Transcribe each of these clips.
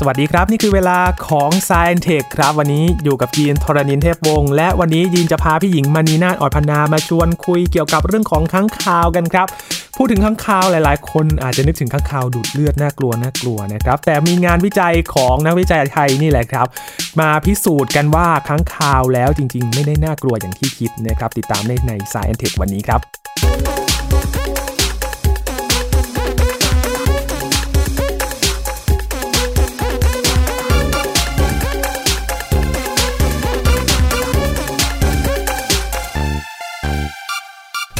สวัสดีครับ นี่คือเวลาของ Science Tech ครับ วันนี้อยู่กับยีนทรณินเทพวงศ์และวันนี้ยีนจะพาพี่หญิงมณีนาอ่อนพนามาชวนคุยเกี่ยวกับเรื่องของค้างคาวกันครับ พูดถึงค้างคาวหลาย ๆ คนอาจจะนึกถึงค้างคาวดูดเลือดน่ากลัวน่ากลัวนะครับ แต่มีงานวิจัยของนักวิจัยไทยนี่แหละครับ มาพิสูจน์กันว่าค้างคาวแล้วจริง ๆ ไม่ได้น่ากลัวอย่างที่คิดนะครับติดตามได้ใน Science Tech วันนี้ครับ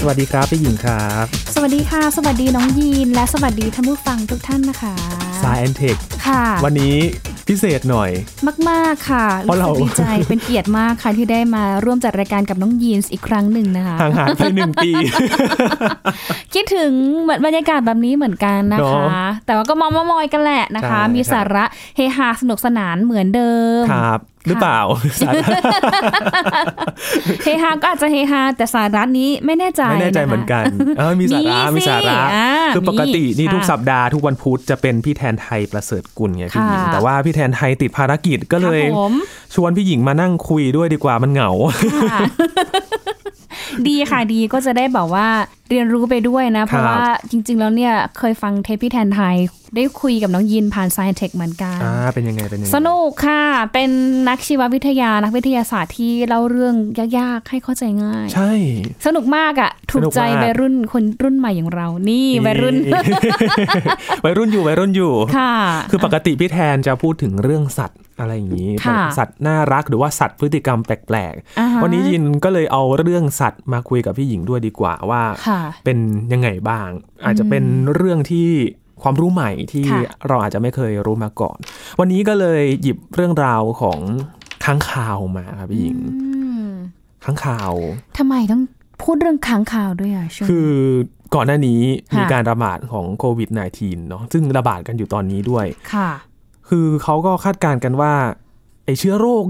วัสดีครับพี่หญิงครับ สวัสดีค่ะ สวัสดีน้องยีน และสวัสดีท่านผู้ฟังทุกท่านนะคะ Science Tech ค่ะ วันนี้พิเศษหน่อย มาก ๆ ค่ะเพราะเราสึกดีใจเป็นเกียรติมากค่ะที่ได้มาร่วมจัดรายการกับน้องยีนอีกครั้งหนึ่งนะคะห่างหายไปหนึ่งปี คิดถึงบรรยากาศแบบนี้เหมือนกันนะเนคะอะแต่ว่าก็มอมมอยกันแหละนะคะใช่มีสาระเฮฮาสนุกสนานเหมือนเดิมครับ หรือเปล่าสาระเฮฮาก็อาจจะเฮฮาแต่สาระนี้ไม่แน่ใจไม่แน่ใจเหมือนกันเออมีสาระมีมีสาระสิอ่าคือปกติมีนี่ทุกค่ะสัปดาห์ทุกวันพุธจะเป็นพี่แทนไทยประเสริฐกุลไงพี่หญิงค่ะแต่ว่าพี่แทนไทยติดภารกิจก็เลยครับผมชวนพี่หญิงมานั่งคุยด้วยดีกว่ามันเหงาค่ะดีค่ะดีก็จะได้แบบว่าเรียนรู้ไปด้วยนะ เพราะครับว่าจริง ๆ แล้วเนี่ยเคยฟังเทปพี่แทนไทยได้คุยกับน้องยินผ่าน Science Tech เหมือนกันอ่าเป็นยังไงเป็นยังไงสนุกค่ะ เป็นนักชีววิทยานักวิทยาศาสตร์ที่เล่าเรื่องยากๆ ให้เข้าใจง่าย ใช่ สนุกมากอะ่ะ ถูกใจสนุกมากวัยรุ่นคนรุ่นใหม่อย่างเรา นี่วัยรุ่นวัยรุ่นอยู่วัยรุ่นอยู่ค่ะ คือปกติพี่แทนจะพูดถึงเรื่องสัตว์อะไรอย่างนี้ค่ะสัตว์น่ารักหรือว่าสัตว์พฤติกรรมแปลกอ่าฮะๆวันนี้ยินก็เลยเอาเรื่องสัตว์มาคุยกับพี่หญิงด้วยดีกว่าว่าค่ะเป็นยังไงบ้าง อาจจะเป็นเรื่องที่ ความรู้ใหม่ที่ค่ะเราอาจจะไม่เคยรู้มาก่อน วันนี้ก็เลยหยิบเรื่องราวของค้างคาวมาครับพี่หญิงอืมค้างคาวทำไมต้องพูดเรื่องค้างคาวด้วยอะช่วงคือก่อนหน้านี้ค่ะมีการระบาดของโควิด -19 เนาะซึ่งระบาดกันอยู่ตอนนี้ด้วยค่ะ คือเขาก็คาดการณ์กันว่าไอเชื้อโรค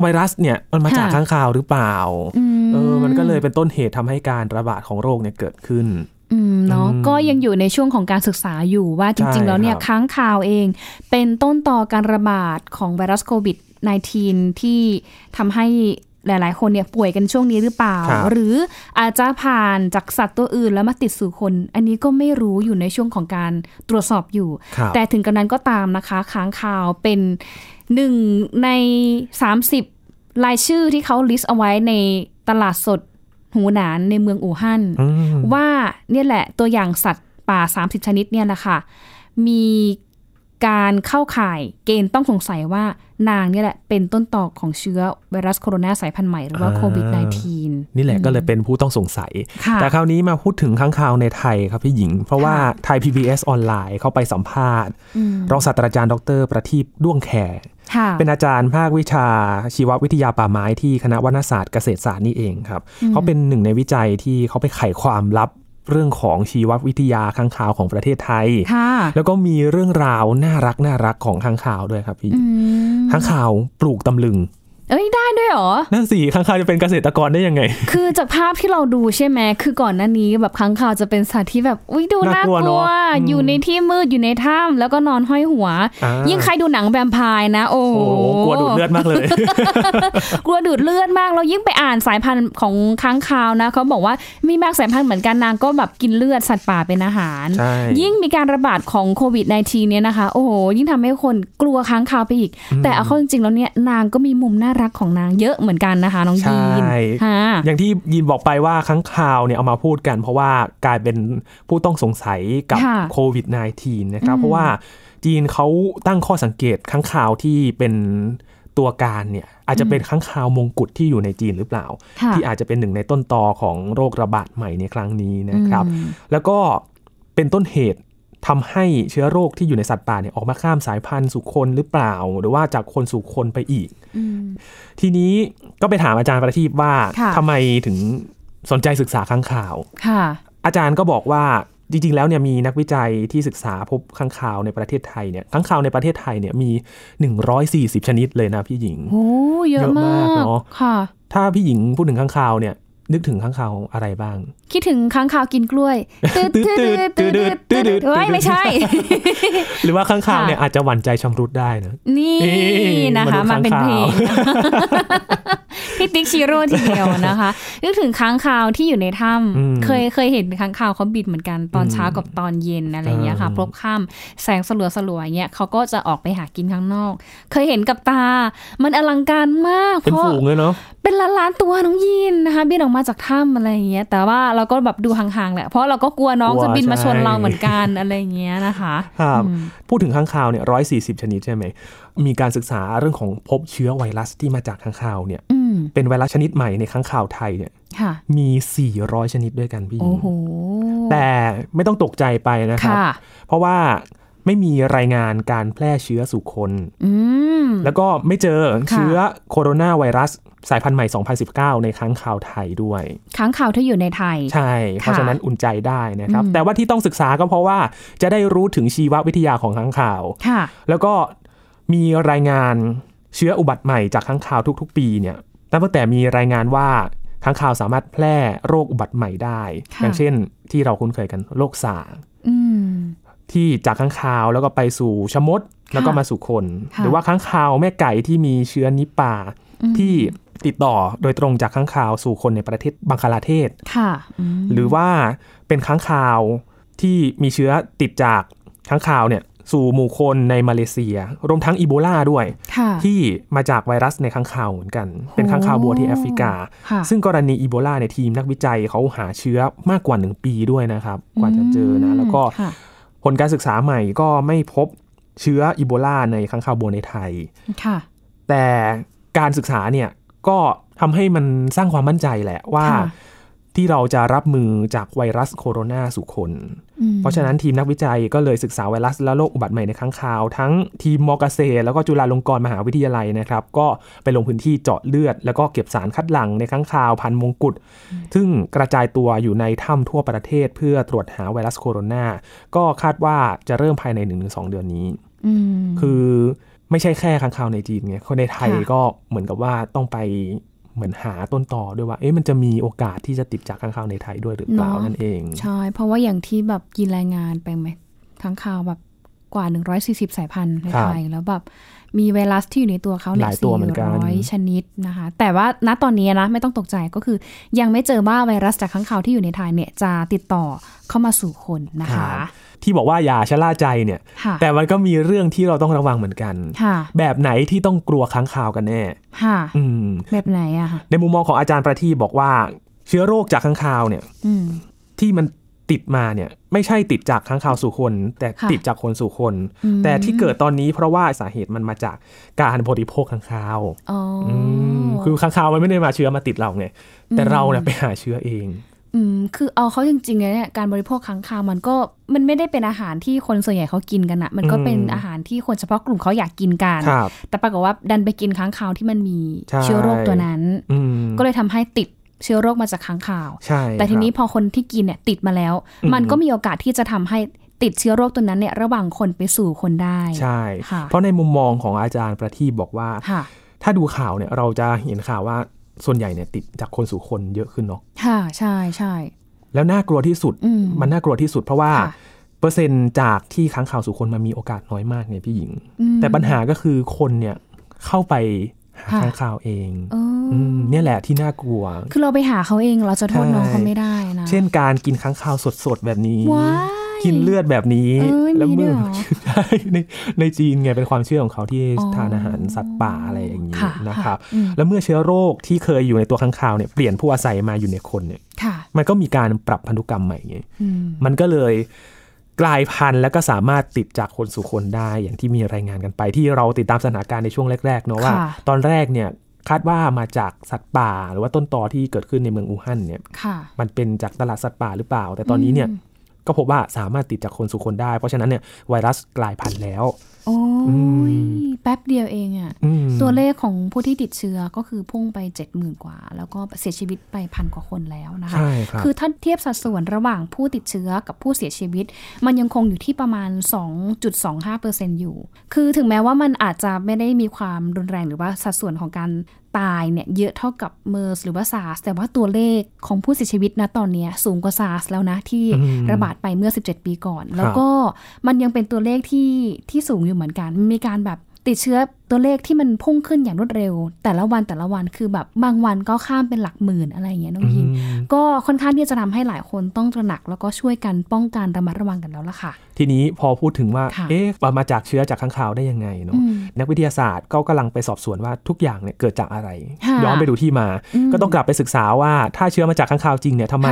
ไวรัสเนี่ยมันมาจากค่ะค้างคาวหรือเปล่าอืมเออมันก็เลยเป็นต้นเหตุทำให้การระบาดของโรคเนี่ยเกิดขึ้น อืมเนาะอืมก็ยังอยู่ในช่วงของการศึกษาอยู่ว่าจริงใช่ๆแล้วเนี่ยครับค้างคาวเอง เป็นต้นต่อการระบาดของไวรัสโควิด -19 ที่ทำให้หลายๆ คนเนี่ยป่วยกันช่วงนี้หรือเปล่าครับหรืออาจจะผ่านจากสัตว์ตัวอื่นแล้วมาติดสู่คน อันนี้ก็ไม่รู้อยู่ในช่วงของการตรวจสอบอยู่ครับแต่ถึงกระนั้นก็ตามนะคะค้างคาวเป็นหนึ่งใน 30 รายชื่อที่เขาลิสต์เอาไว้ในตลาดสด หูหนานในเมืองอู่ฮั่นอืมว่าเนี่ยแหละตัวอย่างสัตว์ป่า 30 ชนิดเนี่ยแหละค่ะ มี การเข้าข่ายเกณฑ์ต้องสงสัยว่านางเนี่ยแหละเป็นต้นต่อของเชื้อไวรัสโคโรนาสายพันธุ์ใหม่หรือว่าอ่าโควิด -19 นี่แหละก็เลยเป็นผู้ต้องสงสัยค่ะแต่คราวนี้มาพูดถึงค้างคาวในไทยครับพี่หญิง เพราะว่าค่ะไทย PBS ออนไลน์เข้าไปสัมภาษณ์อืมรองศาสตราจารย์ดร ประทีปด้วงแขค่ะเป็นอาจารย์ภาควิชาชีววิทยาป่าไม้ที่คณะวรรณศาสตร์เกษตรศาสตร์นี่เองครับเขาเป็นหนึ่งในวิจัยที่เขาไปไขความลับ เรื่องของชีววิทยาค้างคาวของประเทศไทยค่ะแล้วก็มีเรื่องราวน่ารักน่ารักของค้างคาวด้วยครับพี่อืมค้างคาวปลูกตำลึง เอ้ยได้ด้วยเหรอ นั่นสิค้างคาวจะเป็นเกษตรกรได้ยังไง คือจากภาพที่เราดูใช่ไหมคือก่อนหน้านี้แบบค้างคาวจะเป็นสัตว์ที่แบบอุ้ยดูน่ากลัวน่ากลัวเนอะอืมอยู่ในที่มืดอยู่ในถ้ำแล้วก็นอนห้อยหัวอ่ายิ่งใครดูหนังแวมไพร์นะ โอ้โอ้โหโหกลัวดูดเลือดมากเลย กลัวดูดเลือดมากแล้วยิ่งไปอ่านสายพันธุ์ของค้างคาวนะเขาบอกว่ามีบางสายพันธุ์เหมือนกันนางก็แบบกินเลือดสัตว์ป่าเป็นอาหารใช่ยิ่งมีการระบาดของโควิด -19 เนี่ยนะคะโอ้โหยิ่งทำให้คนกลัวค้างคาวไปอีก แต่เอาเข้าจริงๆแล้วเนี่ยนางก็มีมุมน่ารักของนางเยอะเหมือนกันนะคะ น้องยีนใช่ฮะอย่างที่ยินบอกไปว่าค้างคาวเนี่ยเอามาพูดกัน เพราะว่ากลายเป็นผู้ต้องสงสัยกับค่ะโควิด -19 นะครับอืมเพราะว่าจีนเขาตั้งข้อสังเกตค้างคาวที่เป็นตัวการเนี่ยอาจจะเป็นค้างคาวมงกุฎที่อยู่ในจีนหรือเปล่าค่ะที่อาจจะเป็นหนึ่งในต้นตอของโรคระบาดใหม่ในครั้งนี้นะครับอืมแล้วก็เป็นต้นเหตุ ทำให้เชื้อโรคที่อยู่ในสัตว์ป่าเนี่ยออกมาข้ามสายพันธุ์สู่คนหรือเปล่า หรือว่าจากคนสู่คนไปอีกอืมทีนี้ก็ไปถามอาจารย์ประทีปว่าค่ะทำไมถึงสนใจศึกษาค้างคาวค่ะอาจารย์ก็บอกว่าจริงๆ แล้วเนี่ยมีนักวิจัยที่ศึกษาพบค้างคาวในประเทศไทยเนี่ยค้างคาวในประเทศไทยเนี่ยมี 140 ชนิดเลยนะพี่หญิงโอ้เยอะเยอะมามากกเนอะค่ะถ้าพี่หญิงพูดถึงค้างคาวเนี่ยนึกถึงค้างคาวอะไรบ้าง คิดถึงค้างคาวกินกล้วยตืดตืดตืดตืดตืดตืดเฮ้ยไม่ใช่ หรือว่าข้างคาวค่ะเนี่ยอาจจะหวั่นใจชำรุดได้นะนี่นี่นะคะมนุษย์มาเป็นเพลงค้างพี่ติ๊กชิโร่ทีเดียวนะคะนึกถึงค้างคาวที่อยู่ในถ้อืมำเคยเคยเห็นค้างคาวเขาบินเหมือนกันตอนอืมเช้ากับตอนเย็นอะไรอย่างเงี้ยค่ะอ่าพลบค่ำแสงสลัวสลัวๆอย่างเงี้ยเขาก็จะออกไปหากินข้างนอก เคยเห็นกับตา มันอลังการมากเป็นเพราะฝูงเลยเนาะเป็นล้านล้านๆตัวน้องยินนะคะบินออกมาจากถ้ำอะไรอย่างเงี้ย แต่ว่าเราก็แบบดูห่างๆแหละเพราะเราก็กลัวน้องกลัวจะบินมาชนใช่เราเหมือนกันอะไรอย่างเงี้ยนะคะครับอืมพูดถึงข้างคาวเนี่ยร้อยสี่สิบชนิดใช่ไหมมีการศึกษาเรื่องของพบเชื้อไวรัสที่มาจากข้างคาวเนี่ยอืมเป็นไวรัสชนิดใหม่ในข้างคาวไทยเนี่ยค่ะมี 400 ชนิดด้วยกันพี่หญิโอ้งโหแต่ไม่ต้องตกใจไปนะครับค่ะเพราะว่าไม่มีรายงานการแพร่เชื้อสู่คนอืมแล้วก็ไม่เจอค่ะเชื้อโคโรนาไวรัส สายพันธุ์ใหม่ 2019 ในค้างคาวไทยด้วยค้างข่าวที่อยู่ในไทย ใช่ เพราะฉะนั้นอุ่นใจได้นะครับอืมแต่ว่าที่ต้องศึกษาก็เพราะว่าจะได้รู้ถึงชีววิทยาของค้างคาวค่ะแล้วก็มีรายงานเชื้ออุบัติใหม่จากค้างคาวทุก ๆ ปีเนี่ยนับตั้งแต่มีรายงานว่าค้างคาวสามารถแพร่โรคอุบัติใหม่ได้ค่ะอย่างเช่นที่เราคุ้นเคยกันโรคซาร์อืมที่จากค้างคาวแล้วก็ไปสู่ชะมดแล้วก็มาสู่คนค่ะหรือว่าค้างคาวแม่ไก่ที่มีเชื้อนิปาอืมที่ ติดต่อโดยตรงจากค้างคาวสู่คนในประเทศบังคลาเทศค่ะอืมหรือว่าเป็นค้างคาวที่มีเชื้อติดจากค้างคาวเนี่ยสู่หมู่คนในมาเลเซีย รวมทั้งอีโบลาด้วยค่ะที่มาจากไวรัสในค้างคาวเหมือนกัน เป็นค้างคาวบัวที่แอฟริกาค่ะซึ่งกรณีอีโบลาในยทีมนักวิจัยเขาหาเชื้อมากกว่า 1 ปีด้วยนะครับ กว่าจะเจอนะ แล้วก็ค่ะผลการศึกษาใหม่ก็ไม่พบเชื้ออีโบลาในค้างคาวบัวในไทยค่ะแต่การศึกษาเนี่ย ก็ทำให้มันสร้างความมั่นใจแหละว่าค่ะที่เราจะรับมือจากไวรัสโคโรนาสู่คนอืมเพราะฉะนั้นทีมนักวิจัยก็เลยศึกษาไวรัสและโรคอุบัติใหม่ในค้างคาว ทั้งทีมมอเกษตรแล้วก็จุฬาลงกรณ์มหาวิทยาลัยนะครับ ก็ไปลงพื้นที่เจาะเลือด แล้วก็เก็บสารคัดหลั่งในค้างคาวพันธุ์มงกุฎซึ่งกระจายตัวอยู่ในถ้ำทั่วประเทศเพื่อตรวจหาไวรัสโคโรนาก็คาดว่าจะเริ่มภายใน 1-2 เดือนนี้อืมคือ ไม่ใช่แค่ค้างคาวในจีนไงคนในไทยค่ะก็เหมือนกับว่าต้องไปเหมือนหาต้นต่อด้วยว่า เอ๊ะมันจะมีโอกาสที่จะติดจากค้างคาวในไทยด้วยหรือเปล่านั่นเอง ใช่ เพราะว่าอย่างที่แบบกินรายงานไปไหมค้างคาวแบบกว่า 140 สายพันธุ์ในครับไทยแล้วแบบ มีไวรัสที่อยู่ในตัวเขาเนี่หลายตัวเหมือนกัน400ชนิดนะคะ แต่ว่าณตอนนี้นะไม่ต้องตกใจก็คือ ยังไม่เจอว่าไวรัสจากค้างคาวที่อยู่ในไทยเนี่ยจะติดต่อเข้ามาสู่คนนะคะ ที่บอกว่าอย่าชะล่าใจเนี่ยค่ะแต่มันก็มีเรื่องที่เราต้องระวังเหมือนกันค่ะแบบไหนที่ต้องกลัวค้างคาวกันแน่ค่ะอืมแบบไหนอะค่ะในมุมมองของอาจารย์ประทีปบอกว่า เชื้อโรคจากค้างคาวเนี่ยอืมที่มัน ติดมาเนี่ยไม่ใช่ติดจากค้างคาวสู่คน แต่ค่ะติดจากคนสู่คนอืมแต่ที่เกิดตอนนี้เพราะว่าสาเหตุมันมาจากการบริโภคค้างคาวอ๋ออมคือค้างคาวมันไม่ได้มาเชื้อมาติดเราไงแต่เราเนี่ยไปหาเชื้อเองอืมคือเอาเขาจริงๆเนี่ยการบริโภคค้างคาวมันก็มันไม่ได้เป็นอาหารที่คนส่วนใหญ่เขากินกันอะมันก็เป็นอืมอาหารที่คนเฉพาะกลุ่มเขาอยากกินกันครับแต่ปรากฏว่าดันไปกินค้างคาวที่มันมีใช่เชื้อโรคตัวนั้นอืมก็เลยทำให้ติด เชื้อโรคมาจากค้างคาวใช่แต่ทีนี้ครับพอคนที่กินเนี่ยติดมาแล้วอืมมันก็มีโอกาสที่จะทำให้ติดเชื้อโรคตัวนั้นเนี่ยระหว่างคนไปสู่คนได้ ใช่ค่ะเพราะในมุมมองของอาจารย์ประทีปบอกว่าค่ะถ้าดูข่าวเนี่ยเราจะเห็นข่าวว่าส่วนใหญ่เนี่ยติดจากคนสู่คนเยอะขึ้นเนาะค่ะใช่ใช่แล้วน่ากลัวที่สุดอืมมันน่ากลัวที่สุดเพราะว่าค่ะเปอร์เซ็นต์จากที่ค้างข่าวสู่คนมันมีโอกาสน้อยมากเนี่ยพี่หญิงอืมแต่ปัญหาก็คือคนเนี่ยเข้าไป หาค่ะค้างข่าวเองเอออมเนี่ยแหละที่น่ากลัว คือเราไปหาเขาเองเราจะโทษใช่น้องเขาไม่ได้นะ เช่นการกินค้างข่าวสดๆแบบนี้ว้ายกินเลือดแบบนี้เอ้ยแล้วมีด้วยเมื่อเหรอใช่ในในจีนไงเป็นความเชื่อของเขาที่อ๋อทานอาหารสัตว์ป่าอะไรอย่างนี้ค่ะนะครับอืมแล้วเมื่อเชื้อโรคที่เคยอยู่ในตัวค้างคาวเนี่ยเปลี่ยนผู้อาศัยมาอยู่ในคนเนี่ยค่ะมันก็มีการปรับพันธุกรรมใหม่ไงอืมมันก็เลย กลายพันธุ์แล้วก็สามารถติดจากคนสู่คนได้ อย่างที่มีรายงานกันไปที่เราติดตามสถานการณ์ในช่วงแรกๆเนาะว่าค่ะตอนแรกเนี่ยคาดว่ามาจากสัตว์ป่า หรือว่าต้นตอที่เกิดขึ้นในเมืองอู่ฮั่นเนี่ยค่ะมันเป็นจากตลาดสัตว์ป่าหรือเปล่า แต่ตอนนี้เนี่ยอืม ก็พบว่าสามารถติดจากคนสู่คนได้ เพราะฉะนั้นเนี่ยไวรัสกลายพันธุ์แล้ว โอ้ยอืมแป๊บเดียวเองอะอืมตัวเลขของผู้ที่ติดเชื้อก็คือพุ่งไปเจ็ดหมื่นกว่า แล้วก็เสียชีวิตไปพันกว่าคนแล้วนะคะใช่ครับคือถ้าเทียบสัดส่วนระหว่างผู้ติดเชื้อกับผู้เสียชีวิต มันยังคงอยู่ที่ประมาณ 2.25%อยู่ คือถึงแม้ว่ามันอาจจะไม่ได้มีความรุนแรงหรือว่าสัดส่วนของการ ตายเนี่ยเยอะเท่ากับเมอร์สหรือว่าซาร์สแต่ว่าตัวเลขของผู้เสียชีวิตนะตอนเนี้ยสูงกว่าซาร์สแล้วนะที่อืมระบาดไปเมื่อ 17 ปีก่อน แล้วก็มันยังเป็นตัวเลขที่ที่สูงอยู่เหมือนกันมีการแบบ ติดเชื้อตัวเลขที่มันพุ่งขึ้นอย่างรวดเร็ว แต่ละวันแต่ละวันคือแบบบางวันก็ข้ามเป็นหลักหมื่นอะไรอย่างเงี้ยน้องยินอืมก็ค่อนข้างที่จะทำให้หลายคนต้องตระหนัก แล้วก็ช่วยกันป้องกันระมัดระวังกันแล้วล่ะค่ะ ทีนี้พอพูดถึงว่าค่ะเอ๊ะมาจากเชื้อจากข้างคาวได้ยังไงเนาะอืมนักวิทยาศาสตร์ก็กำลังไปสอบสวนว่าทุกอย่างเนี่ยเกิดจากอะไรค่ะย้อนไปดูที่มาอืมก็ต้องกลับไปศึกษาว่าถ้าเชื้อมาจากข้างคาวจริงเนี่ยทำไม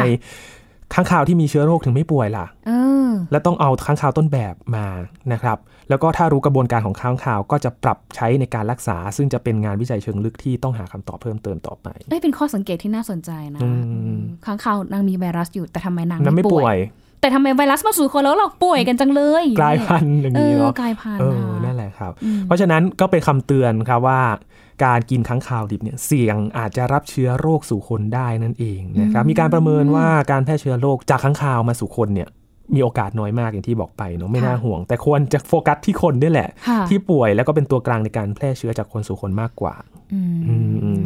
ค่ะข้างคาวที่มีเชื้อโรคถึงไม่ป่วยล่ะเออและต้องเอาข้างคาวต้นแบบมานะครับ แล้วก็ถ้ารู้กระบวนการของข้างคาวก็จะปรับใช้ในการรักษา ซึ่งจะเป็นงานวิจัยเชิงลึกที่ต้องหาคำตอบเพิ่มเติมต่อไปได้เป็นข้อสังเกตที่น่าสนใจนะอืมค้างคาวนางมีไวรัสอยู่แต่ทำไมนางนั้นไม่ป่วย แต่ทำไมไวรัสมาสู่คนแล้วเราป่วยกันจังเลย กลายพันธุ์อย่างเอนี้อเนาะกลายพันเอธุ์อนะนั่นแหละครับอืมเพราะฉะนั้นก็เป็นคำเตือนครับว่า การกินค้างคาวดิบเนี่ยเสี่ยงอาจจะรับเชื้อโรคสู่คนได้นั่นเองนะครับมีการประเมินว่าการแพร่เชื้อโรคจากค้างคาวมาสู่คนเนี่ยมีโอกาสน้อยมากอย่างที่บอกไปเนาะไม่น่าห่วง แต่ควรจะโฟกัสที่คนนี่แหละค่ะที่ป่วยแล้วก็เป็นตัวกลางในการแพร่เชื้อจากคนสู่คนมากกว่าอืมอืมอืม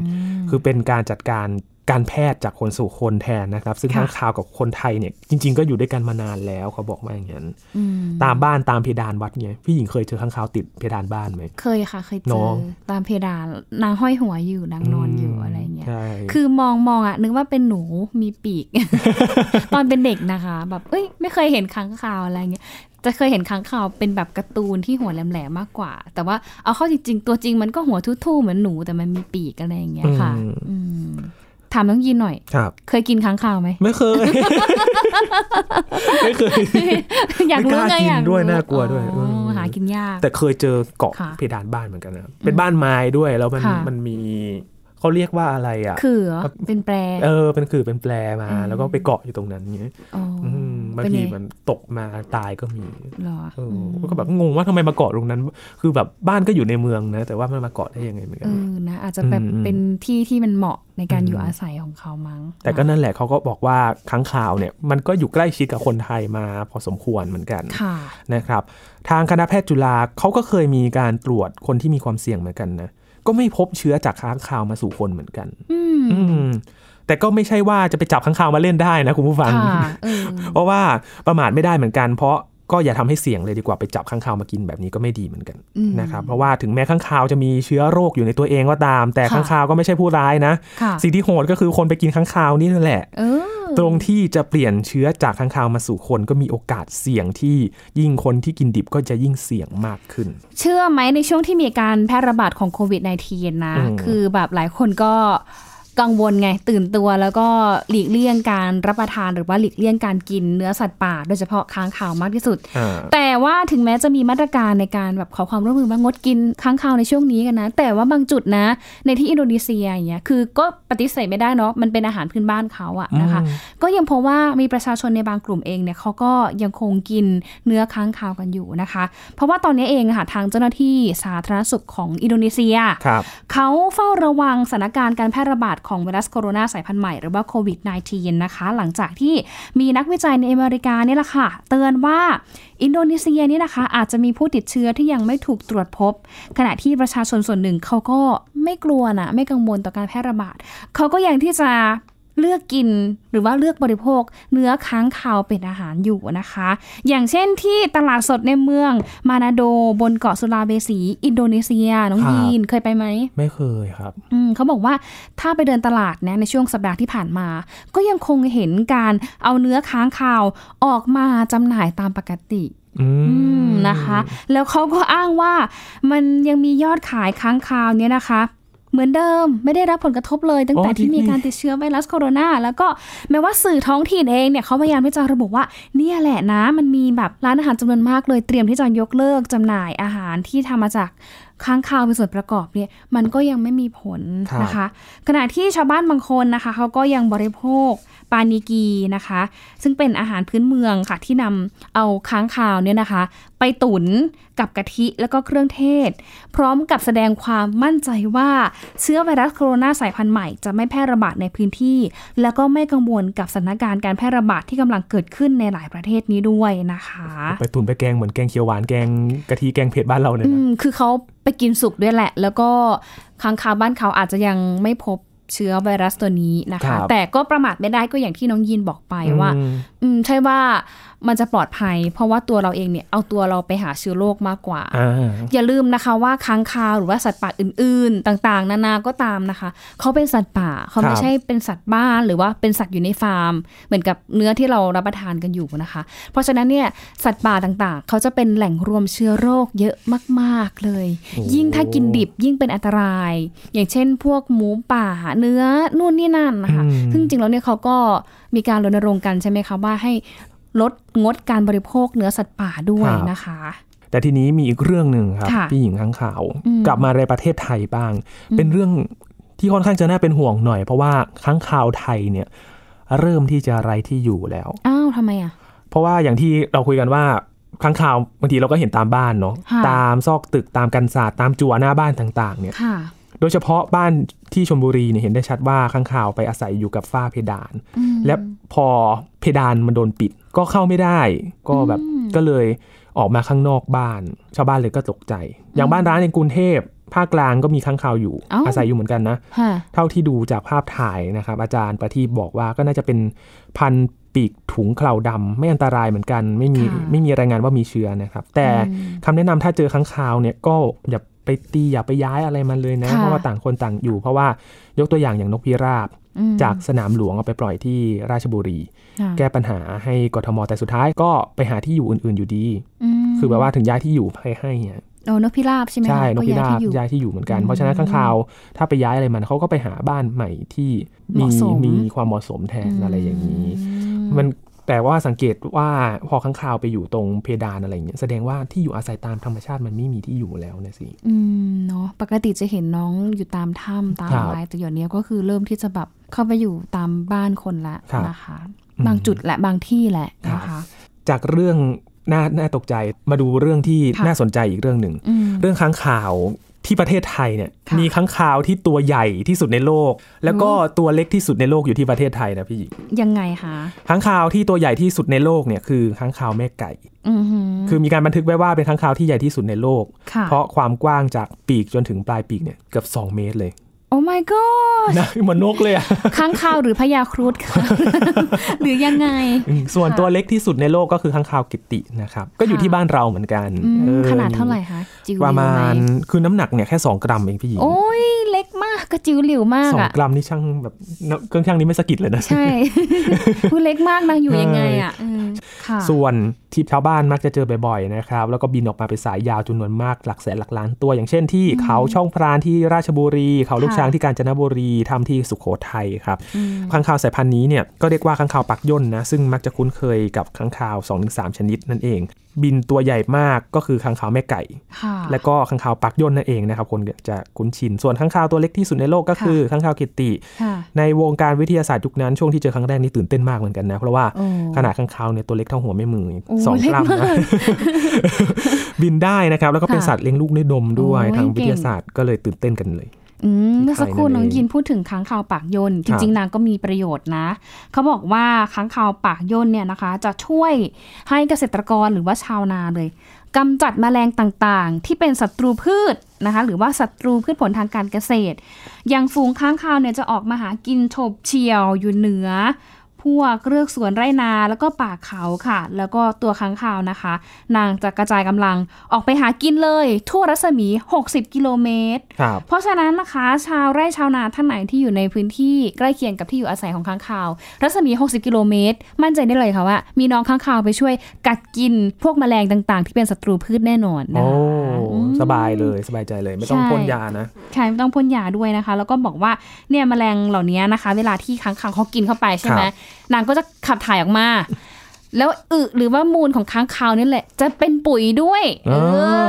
คือเป็นการจัดการ การแพทย์จากคนสู่คนแทนนะครับ ซึ่งค่ะค้างคาวกับคนไทยเนี่ยจริง ๆ ก็อยู่ด้วยกันมานานแล้วเขาบอกว่าอย่างนั้นอืมตามบ้านตามเพดานวัดเนี่ยพี่หญิงเคยเจอค้างคาวติดเพดานบ้านไหมเคยค่ะ เคยเจน้อองตามเพดานนางห้อยหัวอยู่นางนอนอยู่อะไรเงี้ยใช่คือมองมองอะนึกว่าเป็นหนูมีปีก ตอนเป็นเด็กนะคะ แบบเอ้ยไม่เคยเห็นค้างคาวอะไรเงี้ยจะเคยเห็นค้างคาวเป็นแบบการ์ตูนที่หัวแหลมๆมากกว่า แต่ว่าเอาเข้าจริง ๆ ตัวจริงมันก็หัวทู่ๆเหมือนหนูแต่มันมีปีกอะไรอย่างเงี้ยค่ะอืม ถามน้องยินหน่อย ครับ เคยกินค้างคาวไหม ไม่เคย ไม่เคย อยากรู้ไม่กไงล้ากินอยากรู้ด้วยน่ากลัวด้วยอ๋อมหากินยาก แต่เคยเจอเกาะค่ะเพดานบ้านเหมือนกันนะเป็นบ้านไม้ด้วยแล้วมันค่ะมันมีเขาเรียกว่าอะไรอะ คือเหรอเป็นแปร เออ เป็นคือเป็นแปลมาอืมแล้วก็ไปเกาะอยู่ตรงนั้นเงี้ยอ๋ออม บางเป็นทีไงมันตกมาตายก็มีเหรอเอออก็แบบงงว่าทำไมมาเกาะตรงนั้น คือแบบบ้านก็อยู่ในเมืองนะ แต่ว่ามันมาเกาะได้ยังไงเหมือนกัเอนอนะอาจจะแบบอืมเป็นที่ที่มันเหมาะในการอืมอยู่อาศัยของเขามั้ง แต่ก็นั่นแหละเขาก็บอกว่าค้างคาวเนี่ยมันก็อยู่ใกล้ชิดกับคนไทยมาพอสมควรเหมือนกันค่ะนะครับ ทางคณะแพทย์จุฬาเขาก็เคยมีการตรวจคนที่มีความเสี่ยงเหมือนกันนะก็ไม่พบเชื้อจากค้างคาวมาสู่คนเหมือนกัน อืมอืม แต่ก็ไม่ใช่ว่าจะไปจับค้างคาวมาเล่นได้นะคุณผู้ฟังค่ะเออเพราะว่าประมาทไม่ได้เหมือนกัน เพราะก็อย่าทำให้เสี่ยงเลยดีกว่าไปจับข้างคาวมากินแบบนี้ก็ไม่ดีเหมือนกันอืมนะครับเพราะว่าถึงแม้ข้างคาวจะมีเชื้อโรคอยู่ในตัวเองก็ตาม แต่ค่ะข้างคาวก็ไม่ใช่ผู้ร้ายนะค่ะสิ่งที่โหดก็คือคนไปกินข้างคาวนี่นั่นแหละเออตรงที่จะเปลี่ยนเชื้อจากข้างคาวมาสู่คนก็มีโอกาสเสี่ยงที่ยิ่งคนที่กินดิบก็จะยิ่งเสี่ยงมากขึ้น เชื่อไหมในช่วงที่มีการแพร่ระบาดของโควิด -19 นะอืมคือแบบหลายคนก็ กังวลไงตื่นตัวแล้วก็หลีกเลี่ยงการรับประทานหรือว่าหลีกเลี่ยงการกินเนื้อสัตว์ป่า โดยเฉพาะค้างคาวมากที่สุดอ่าแต่ว่าถึงแม้จะมีมาตรการในการแบบขอความร่วมมือว่างดกินค้างคาวในช่วงนี้กันนะ แต่ว่าบางจุดนะ ในที่อินโดนีเซียอย่างเงี้ยคือก็ปฏิเสธไม่ได้เนาะมันเป็นอาหารพื้นบ้านเขาอะนะคะอืมก็ยังพบว่ามีประชาชนในบางกลุ่มเองเนี่ยเขาก็ยังคงกินเนื้อค้างคาวกันอยู่นะคะ เพราะว่าตอนนี้เองอะค่ะทางเจ้าหน้าที่สาธารณสุขของอินโดนีเซียครับเขาเฝ้าระวังสถานการณ์การแพร่ระบาดของไวรัสโคโรนาสายพันธุ์ใหม่หรือว่าโควิด -19 นะคะ หลังจากที่มีนักวิจัยในอเมริกาเนี่ยแหละค่ะ เตือนว่าอินโดนีเซียนี่นะคะ อาจจะมีผู้ติดเชื้อที่ยังไม่ถูกตรวจพบ ขณะที่ประชาชนส่วนหนึ่งเขาก็ไม่กลัวนะไม่กังวลต่อการแพร่ระบาดเขาก็ยังที่จะ เลือกกินหรือว่าเลือกบริโภค เนื้อค้างคาวเป็นอาหารอยู่นะคะ อย่างเช่นที่ตลาดสดในเมืองมานาโดบนเกาะสุลาเบสี อินโดนีเซีย น้องครับยีนเคยไปไหม ไม่เคยครับอืมเขาบอกว่าถ้าไปเดินตลาดนะในช่วงสัปดาห์ที่ผ่านมา ก็ยังคงเห็นการเอาเนื้อค้างคาวออกมาจำหน่ายตามปกติอือืมมนะคะ แล้วเขาก็อ้างว่ามันยังมียอดขายค้างคาวเนี่ยนะคะ เหมือนเดิมไม่ได้รับผลกระทบเลย ตั้งแต่ที่มีการติดเชื้อไวรัสโคโรนาแล้วก็แม้ว่าสื่อท้องถิ่นเองเนี่ยเขาพยายามที่จะระบุว่าเนี่ยแหละนะมันมีแบบร้านอาหารจำนวนมากเลยเตรียมที่จะยกเลิกจำหน่ายอาหารที่ทำมาจากค้างคาวเป็นส่วนประกอบเนี่ยมันก็ยังไม่มีผลนะคะ ขณะที่ชาวบ้านบางคนนะคะเขาก็ยังบริโภค ปานิกีนะคะ ซึ่งเป็นอาหารพื้นเมืองค่ะ ที่นำเอาค้างคาวเนี่ยนะคะ ไปตุ๋นกับกะทิแล้วก็เครื่องเทศ พร้อมกับแสดงความมั่นใจว่าเชื้อไวรัสโคโรนาสายพันธุ์ใหม่จะไม่แพร่ระบาดในพื้นที่ แล้วก็ไม่กังวลกับสถานการณ์การแพร่ระบาดที่กำลังเกิดขึ้นในหลายประเทศนี้ด้วยนะคะ ไปตุนไปแกงเหมือนแกงเขียวหวานแกงกะทิแกงเผ็ดบ้านเราเนี่ยอืนะมคือเขาไปกินสุกด้วยแหละ แล้วก็ค้างคาวบ้านเขาอาจจะยังไม่พบ เชื้อไวรัสตัวนี้นะครัคะบแต่ก็ประมาทไม่ได้ก็อย่างที่น้องยินบอกไปว่าอืมอืมใช่ว่ามันจะปลอดภัย เพราะว่าตัวเราเองเนี่ยเอาตัวเราไปหาเชื้อโรคมากกว่าอ่าอย่าลืมนะคะว่าค้างคาวหรือว่าสัตว์ป่าอื่น ๆ ต่างๆ นานาก็ตามนะคะเขาเป็นสัตว์ป่าเขาคไม่รับใช่เป็นสัตว์บ้านหรือว่าเป็นสัตว์อยู่ในฟาร์ม เหมือนกับเนื้อที่เรารับประทานกันอยู่นะคะ เพราะฉะนั้นเนี่ยสัตว์ป่าต่างๆเขาจะเป็นแหล่งรวมเชื้อโรคเยอะมาก ๆเลย ยิ่งถ้ากินดิบยิ่งเป็นอันตราย อย่างเช่น พวกหมูป่าเนื้อนู่นนี่นั่นนะคะอืมซึ่งจริงๆแล้วเนี่ยเขาก็มีการรณรงค์กันใช่ไหมคะว่าให้ลดงดการบริโภคเนื้อสัตว์ป่าด้วยนะคะ แต่ทีนี้มีอีกเรื่องหนึ่งครับค่ะพี่หญิงข้างข่าวอืมกลับมาในประเทศไทยบ้าง เป็นเรื่องที่ค่อนข้างจะน่าเป็นห่วงหน่อย เพราะว่าข้างข่าวไทยเนี่ย เริ่มที่จะไร้ที่อยู่แล้วอ้าวทำไมอะเพราะว่าอย่างที่เราคุยกันว่าข้างข่าวบางทีเราก็เห็นตามบ้านเนาะค่ะตามซอกตึกตามกันศาสตร์ตามจั่วหน้าบ้านต่าง ๆ เนี่ยค่ะโดยเฉพาะบ้านที่ชลบุรีเนี่ยเห็นได้ชัดว่าข้างข่าวไปอาศัยอยู่กับฝ้าเพดานอืมและพอเพดานมันโดนปิดก็เข้าไม่ได้ ก็แบบอืมก็เลยออกมาข้างนอกบ้าน ชาวบ้านเลยก็ตกใจ อย่างบ้านร้างในกรุงเทพภาคกลางก็มีข้างข่าวอยู่อ้าวอาศัยอยู่เหมือนกันนะค่ะเท่าที่ดูจากภาพถ่ายนะครับ อาจารย์ประทีปบอกว่าก็น่าจะเป็นพันธุ์ปีกถุงเคลาดำไม่อันตรายเหมือนกัน ไม่มีค่ะไม่มีรายงานว่ามีเชื้อนะครับ แต่อืมคำแนะนำถ้าเจอข้างคาวเนี่ยก็อย่า ไปตีอย่าไปย้ายอะไรมันเลยนะค่ะเพราะว่าต่างคนต่างอยู่ เพราะว่ายกตัวอย่างอย่างนกพิราบอืมจากสนามหลวงเอาไปปล่อยที่ราชบุรีค่ะแก้ปัญหาให้กทมแต่สุดท้ายก็ไปหาที่อยู่อื่น ๆอยู่ดีมคือแบบว่าถึงย้ายที่อยู่ให้ให้เนี่ยโอ้นกพิราบใช่ไหมคะใช่นกพิราบย้ายที่อยู่ย้ายที่อยู่เหมือนกันอืมเพราะฉะนั้นข้างคาว ถ้าไปย้ายอะไรมันเขาก็ไปหาบ้านใหม่ที่เหมีมาะสมมีความเหมาะสมแทนอะไรอย่างนี้อืมัน แต่ว่าสังเกตว่าพอข้างคาวไปอยู่ตรงเพดานอะไรอย่างเงี้ยแสดงว่าที่อยู่อาศัยตามธรรมชาติมันไม่มีที่อยู่แล้วนะสิอืมเนาะปกติจะเห็นน้องอยู่ตามถ้ำตามครับอะไรแต่เดี๋ยวนี้ก็คือเริ่มที่จะแบบเข้าไปอยู่ตามบ้านคนละครับนะคะอืมบางจุดและบางที่แหละครับนะคะ จากเรื่องน่าน่าตกใจมาดูเรื่องที่ค่ะน่าสนใจอีกเรื่องหนึ่งอืมเรื่องค้างคาว ที่ประเทศไทยเนี่ยค่ะมีค้างคาวที่ตัวใหญ่ที่สุดในโลก แล้วก็อืมตัวเล็กที่สุดในโลกอยู่ที่ประเทศไทยนะพี่หญิงยังไงคะค้างคาวที่ตัวใหญ่ที่สุดในโลกเนี่ยคือค้างคาวแม่ไก่อือหือคือมีการบันทึกไว้ว่าเป็นค้างคาวที่ใหญ่ที่สุดในโลกค่ะเพราะความกว้างจากปีกจนถึงปลายปีกเนี่ยเกือบ2 เมตรเลย โอ้ my god นะเหมือนนกเลยอะค้างคาวหรือพญาครุฑค่ะหรือยังไงอืมส่วนตัวเล็กที่สุดในโลกก็คือค้างคาวกิตตินะครับ ก็อยู่ค่ะที่บ้านเราเหมือนกันอืมเออขนาดเท่าไหร่คะจิ๋วประมาณหลิวไหคือน้ำหนักเนี่ยแค่ 2 กรัมเองพี่หญิงโอ้ยเล็กมากกระจิ๋วหลิวมากสองอะกรัมนี่ช่างแบบเครื่องช่างนี้ไม่สะกิดเลยนะ ใช่คือเล็กมากนางอยู่ยังไงอะอืมค่ะส่วนที่ชาวบ้านมักจะเจอบ่อยๆนะครับ แล้วก็บินออกมาเป็นสายยาวจำนวนมากหลักแสนหลักล้านตัว อย่างเช่นที่เขาช่องพรานที่ราชบุรี เขาลูกค่ะช้างที่กาญจนบุรีทำที่สุขโขทัยครับอืมค้างคาวสายพันธุ์นี้เนี่ยก็เรียกว่าค้างคาวปักย่นนะซึ่งมักจะคุ้นเคยกับค้างคาว 2-3 ชนิดนั่นเอง บินตัวใหญ่มากก็คือค้างคาวแม่ไก่ค่ะและก็ค้างคาวปักย่นนั่นเองนะครับคนจะคุ้นชิน ส่วนค้างคาวตัวเล็กที่สุดในโลกก็คือค้างคาวกิตติค่ะในวงการวิทยาศาสตร์ยุคนั้นช่วงที่เจอครั้งแรกนี่ตื่นเต้นมากเหมือนกันนะ เพราะว่าโอ้ขนาดข้างคาวเนี่ยตัวเล็กเท่าหัวแม่มือโอ้สองเล็กกรัมมานะกบินได้นะครับ แล้วก็เป็นค่ะสัตว์เลี้ยงลูกด้วยนมด้วยโอ้ยทางวิทยาเก่งศาสตร์ก็เลยตื่นเต้นกันเลยอืม เมื่อสักครู่ไทยนั่น้อนงเองยินพูดถึงค้างคาวปากย่นจครับริง ๆนางก็มีประโยชน์นะ เขาบอกว่าค้างคาวปากย่นเนี่ยนะคะ จะช่วยให้เกษตรกรหรือว่าชาวนาเลยกำจัดแมลงต่างๆ ที่เป็นศัตรูพืชนะคะ หรือว่าศัตรูพืชผลทางการเกษตร อย่างฝูงค้างคาวเนี่ยจะออกมาหากินโฉบเฉี่ยวอยู่เหนือ พวกเรือกสวนไร่นาแล้วก็ป่าเขาค่ะ แล้วก็ตัวค้างคาวนะคะ นางจะกระจายกำลังออกไปหากินเลย ทั่วรัศมี 60 กิโลเมตรครับเพราะฉะนั้นนะคะ ชาวไร่ชาวนาท่านไหนที่อยู่ในพื้นที่ใกล้เคียงกับที่อยู่อาศัยของค้างคาว รัศมี 60 กิโลเมตร มั่นใจได้เลยค่ะว่า มีน้องค้างคาวไปช่วยกัดกินพวกแมลงต่าง ๆ ที่เป็นศัตรูพืชแน่นอนนะโอ้คะอืม สบายเลยสบายใจเลย ไม่ต้องใช่พ่นยานะใช่ไม่ต้องพ่นยาด้วยนะคะ แล้วก็บอกว่าเนี่ยแมลงเหล่านี้นะคะ เวลาที่ค้างคาวเขากินเข้าไปใช่ไหมครับนางก็จะขับถ่ายออกมาแล้วอึหรือว่ามูลของค้างคาวนี่แหละ จะเป็นปุ๋ยด้วย เอ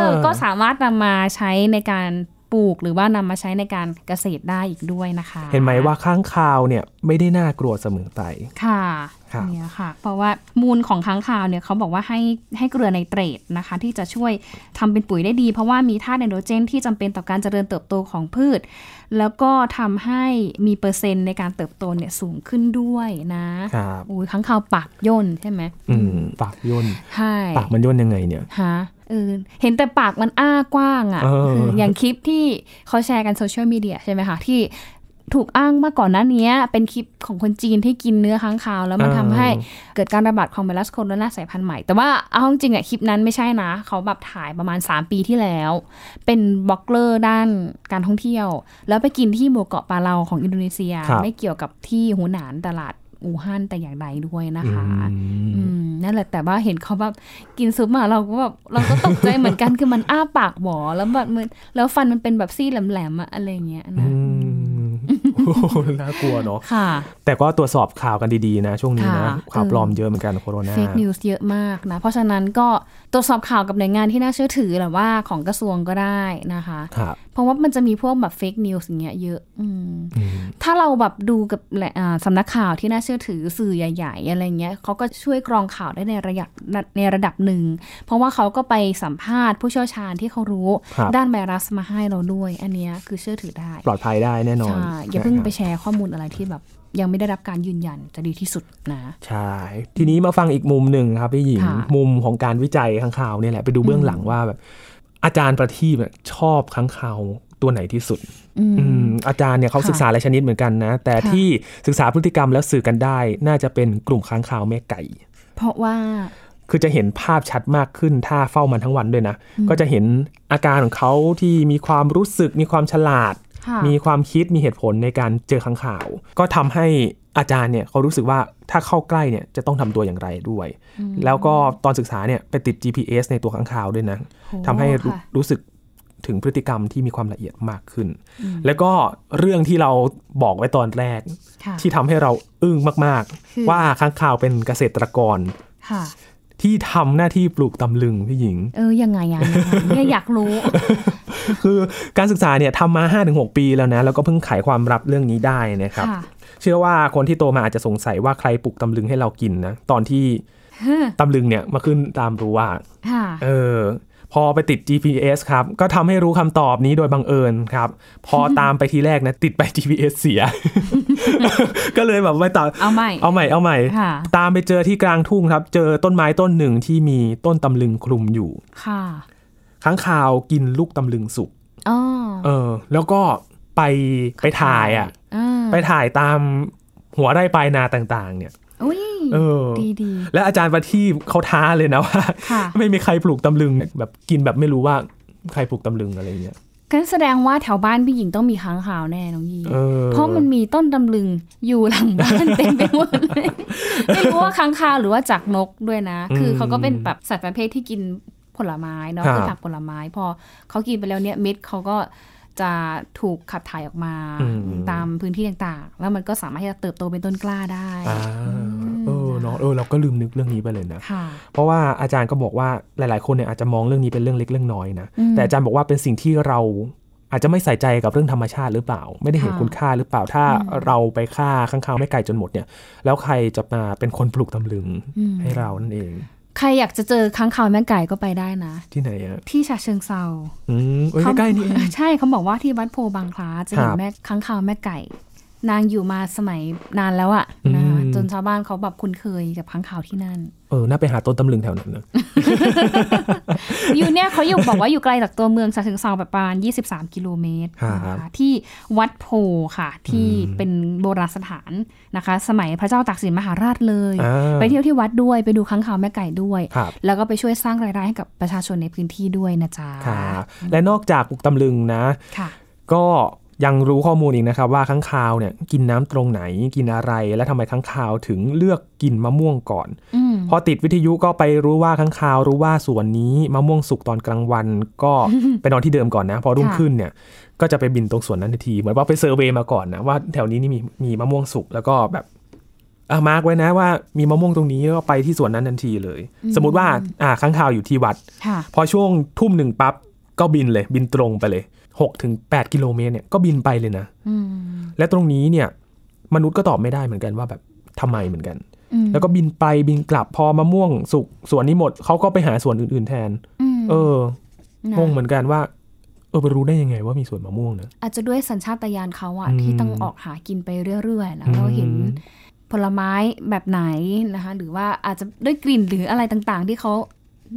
อ ก็สามารถนำมาใช้ในการ ปลูก หรือว่านำมาใช้ในการเกษตรได้อีกด้วยนะคะ เห็นไหมว่าข้างคาวเนี่ยไม่ได้น่ากลัวเสมอไปค่ะครับเนี่ยค่ะ เพราะว่ามูลของค้างคาวเนี่ยเขาบอกว่าให้ให้เกลือไนเตรตนะคะ ที่จะช่วยทำเป็นปุ๋ยได้ดี เพราะว่ามีธาตุไนโตรเจนที่จำเป็นต่อการเจริญเติบโตของพืช แล้วก็ทำให้มีเปอร์เซ็นต์ในการเติบโตเนี่ยสูงขึ้นด้วยนะครับอุ้ยค้างคาวปากย่นใช่ไหมอืมปากย่นใช่ปากมันย่นยังไงเนี่ยฮะ เออเห็นแต่ปากมันอ้ากว้างอะ่ะเออเอออย่างคลิปที่เขาแชร์กันโซเชียลมีเดียใช่ไหมคะ ที่ถูกอ้างมาก่อนหน้านี้เป็นคลิปของคนจีนที่กินเนื้อค้างคาว แล้วมันทำให้เกิดการระบาดของไวรัสโคโรนาสายพันธุ์ใหม่ แต่ว่าเอาจริงๆอะคลิปนั้นไม่ใช่นะ เขาแบบถ่ายประมาณ 3 ปีที่แล้ว เป็นบล็อกเกอร์ด้านการท่องเที่ยว แล้วไปกินที่หมู่เกาะปาเลาของอินโดนีเซียครับไม่เกี่ยวกับที่หูหนานตลาด อู่ฮั่นแต่อย่างใดด้วยนะคะอืมนั่นแหละแต่ว่าเห็นเขาแบบกินซุปมาเราก็แบบเราก็ตกใจเหมือนกันคือมันอ้าปากหวอแล้วแบบมันแล้วฟันมันเป็นแบบซี่แหลมๆอะอะไรเงี้ยอืนะมโอ้โหน่ากลัวเนาะค่ะ แต่ก็ตรวจสอบข่าวกันดีๆนะ ช่วงนี้นะค่ะข่าวปลอมเออเยอะเหมือนกันโคโรนา fake newsเยอะมากนะ เพราะฉะนั้นก็ ตรวจสอบข่าวกับหน่วยงานที่น่าเชื่อถือหรือว่าของกระทรวงก็ได้นะคะครับเพราะว่ามันจะมีพวกแบบ fake news อย่างเงี้ยเยอะอืมอืมถ้าเราแบบดูกับแหล่งอ่าสำนักข่าวที่น่าเชื่อถือสื่อใหญ่ๆอะไรเงี้ยเขาก็ช่วยกรองข่าวได้ในระดับในระดับหนึ่ง เพราะว่าเขาก็ไปสัมภาษณ์ผู้เชี่ยวชาญที่เขารู้ครับด้านไวรัสมาให้เราด้วย อันเนี้ยคือเชื่อถือได้ ปลอดภัยได้แน่นอนใช่อย่าเพิ่งไปนะครับแชร์ข้อมูลอะไรที่แบบ ยังไม่ได้รับการยืนยันจะดีที่สุดนะใช่ทีนี้มาฟังอีกมุมหนึ่งครับพี่หญิงค่ะมุมของการวิจัยข้างข่าวเนี่ยแหละไปดูเบื้องหลังว่าแบบ อาจารย์ประทีปเนี่ยชอบข้างข่าวตัวไหนที่สุดอืมอืมอาจารย์เนี่ยเขาค่ะศึกษาหลายชนิดเหมือนกันนะ แต่ค่ะที่ศึกษาพฤติกรรมแล้วสื่อกันได้ น่าจะเป็นกลุ่มค้างคาวแม่ไก่ เพราะว่าคือจะเห็นภาพชัดมากขึ้นถ้าเฝ้ามันทั้งวันด้วยนะ ก็จะเห็นอาการของเขาที่มีความรู้สึกมีความฉลาดค่ะ มีความคิดมีเหตุผลในการเจอค้างข่าว ก็ทำให้อาจารย์เนี่ยเขารู้สึกว่าถ้าเข้าใกล้เนี่ยจะต้องทำตัวอย่างไรด้วย แล้วก็ตอนศึกษาเนี่ยไปติด GPS ในตัวค้างข่าวด้วยนะโอ้ทำให้รู้ค่ะรู้สึกถึงพฤติกรรมที่มีความละเอียดมากขึ้น แล้วก็เรื่องที่เราบอกไว้ตอนแรกค่ะที่ทำให้เราอึ้งมากคือๆว่าค้างข่าวเป็นเกษตรกรค่ะ ที่ทำหน้าที่ปลูกตำลึงพี่หญิง เออยังไงอะยังไงเนี่ยอยากรู้ คือการศึกษาเนี่ยทำมา 5-6 ปีแล้วนะ แล้วก็เพิ่งไขความลับเรื่องนี้ได้นะครับค่ะเชื่อว่าคนที่โตมาอาจจะสงสัยว่าใครปลูกตำลึงให้เรากินนะ ตอนที่ตำลึงเนี่ยมาขึ้นตามรั้วค่ะเออ พอไปติด GPS ครับ ก็ทำให้รู้คำตอบนี้โดยบังเอิญครับ พอตามไปทีแรกนะติดไป GPS เสีย ก็เลยแบบไม่ต่อเอาใหม่เอาใหม่เอาใหม่ค่ะตามไปเจอที่กลางทุ่งครับ เจอต้นไม้ต้นหนึ่งที่มีต้นตำลึงคลุมอยู่ ค่ะค้างคาวกินลูกตำลึงสุกอ๋อเออ แล้วก็ไปไปถ่ายอะอ่าไปถ่ายตามหัวไร่ปลายนาต่าง ๆ เนี่ยอุ้ย เออดีดีและอาจารย์ประทีปเขาท้าเลยนะว่าค่ะไม่มีใครปลูกตำลึงแบบกินแบบไม่รู้ว่าใครปลูกตำลึงอะไรเงี้ยงั้นแสดงว่าแถวบ้านพี่หญิงต้องมีค้างคาวแน่น้องยีเออเพราะมันมีต้นตำลึงอยู่หลังบ้านเต็มไปหมดเลยไม่รู้ว่าค้างคาวหรือว่าจากนกด้วยนะ คือเขาก็เป็นแบบสัตว์ประเภทที่กินผลไม้เนาะครับคือผักผลไม้ พอเขากินไปแล้วเนี่ยเม็ดเขาก็ จะถูกขับถ่ายออกมาอืมตามพื้นที่ต่างๆ แล้วมันก็สามารถที่จะเติบโตเป็นต้นกล้าได้อ่าเออเนาะเออเราก็ลืมนึกเรื่องนี้ไปเลยนะค่ะเพราะว่าอาจารย์ก็บอกว่าหลาย ๆ คนเนี่ยอาจจะมองเรื่องนี้เป็นเรื่องเล็กเรื่องน้อยนะอืมแต่อาจารย์บอกว่าเป็นสิ่งที่เราอาจจะไม่ใส่ใจกับเรื่องธรรมชาติหรือเปล่า ไม่ได้เห็นค่ะคุณค่าหรือเปล่าถ้าเราไปฆ่าข้างคาวไม่ไก่จนหมดเนี่ย แล้วใครจะมาเป็นคนปลูกตำลึงให้เรานั่นเอง ใครอยากจะเจอค้างคาวแม่ไก่ก็ไปได้นะ ที่ไหนอะที่ฉะเชิงเซาอืมเอ้ยเขาใกล้ๆนี่เองใช่เขาบอกว่าที่วัดโพบางคล้าจะเห็นครับแม่ค้างคาวแม่ไก่ นางอยู่มาสมัยนานแล้วอะนะคะอืมจนชาวบ้านเขาแบบคุ้นเคยกับค้างคาวที่นั่น เออ น่าไปหาต้นตำลึงแถวนั้นนะอยู่เนี่ยเขาอยู่บอกว่าอยู่ไกลจากตัวเมืองฉะเชิงเซาแบบประมาณ 23 กิโลเมตรครับนะคะที่วัดโพค่ะ ที่เป็นโบราณสถานนะคะ สมัยพระเจ้าตากสินมหาราชเลยอ่าไปเที่ยวที่วัดด้วยไปดูค้างคาวแม่ไก่ด้วยครับแล้วก็ไปช่วยสร้างรายได้ให้กับประชาชนในพื้นที่ด้วยนะจ๊ะครับและนอกจากปลูกตำลึงนะค่ะก็ ยังรู้ข้อมูลอีกนะครับว่าค้างคาวเนี่ยกินน้ำตรงไหนกินอะไร และทำไมค้างคาวถึงเลือกกินมะม่วงก่อนอืมพอติดวิทยุก็ไปรู้ว่าค้างคาว รู้ว่าส่วนนี้มะม่วงสุกตอนกลางวัน ก็ไปนอนที่เดิมก่อนนะ พอรุ่งค่ะขึ้นเนี่ย ก็จะไปบินตรงส่วนนั้นทันทีเหมือนว่าไปเซอร์เวย์มาก่อนนะว่าแถวนี้นี่มีมีมะม่วงสุกแล้วก็แบบอะมาร์กไว้นะว่ามีมะม่วงตรงนี้ก็ไปที่สวนนั้นทันทีเลย สมมติว่าอ่าค้างคาวอยู่ที่วัดค่ะพอช่วงทุ่มหนึ่งปั๊บก็บินเลยบินตรงไปเลย 6ถึง8กิโลเมตรเนี่ยก็บินไปเลยนะอืมและตรงนี้เนี่ย มนุษย์ก็ตอบไม่ได้เหมือนกันว่าแบบทำไมเหมือนกันอืมแล้วก็บินไปบินกลับพอมะม่วงสุกส่วนนี้หมดเขาก็ไปหาส่วนอื่น ๆ แทนมเออนะงงเหมือนกันว่า เออไปรู้ได้ยังไงว่ามีสวนมะม่วงนะอาจจะด้วยสัญชาตญาณเขาอะอืมที่ต้องออกหากินไปเรื่อยๆแล้วเราเห็นอืมผลไม้แบบไหนนะคะ หรือว่าอาจจะด้วยกลิ่นหรืออะไรต่างๆ ที่เขา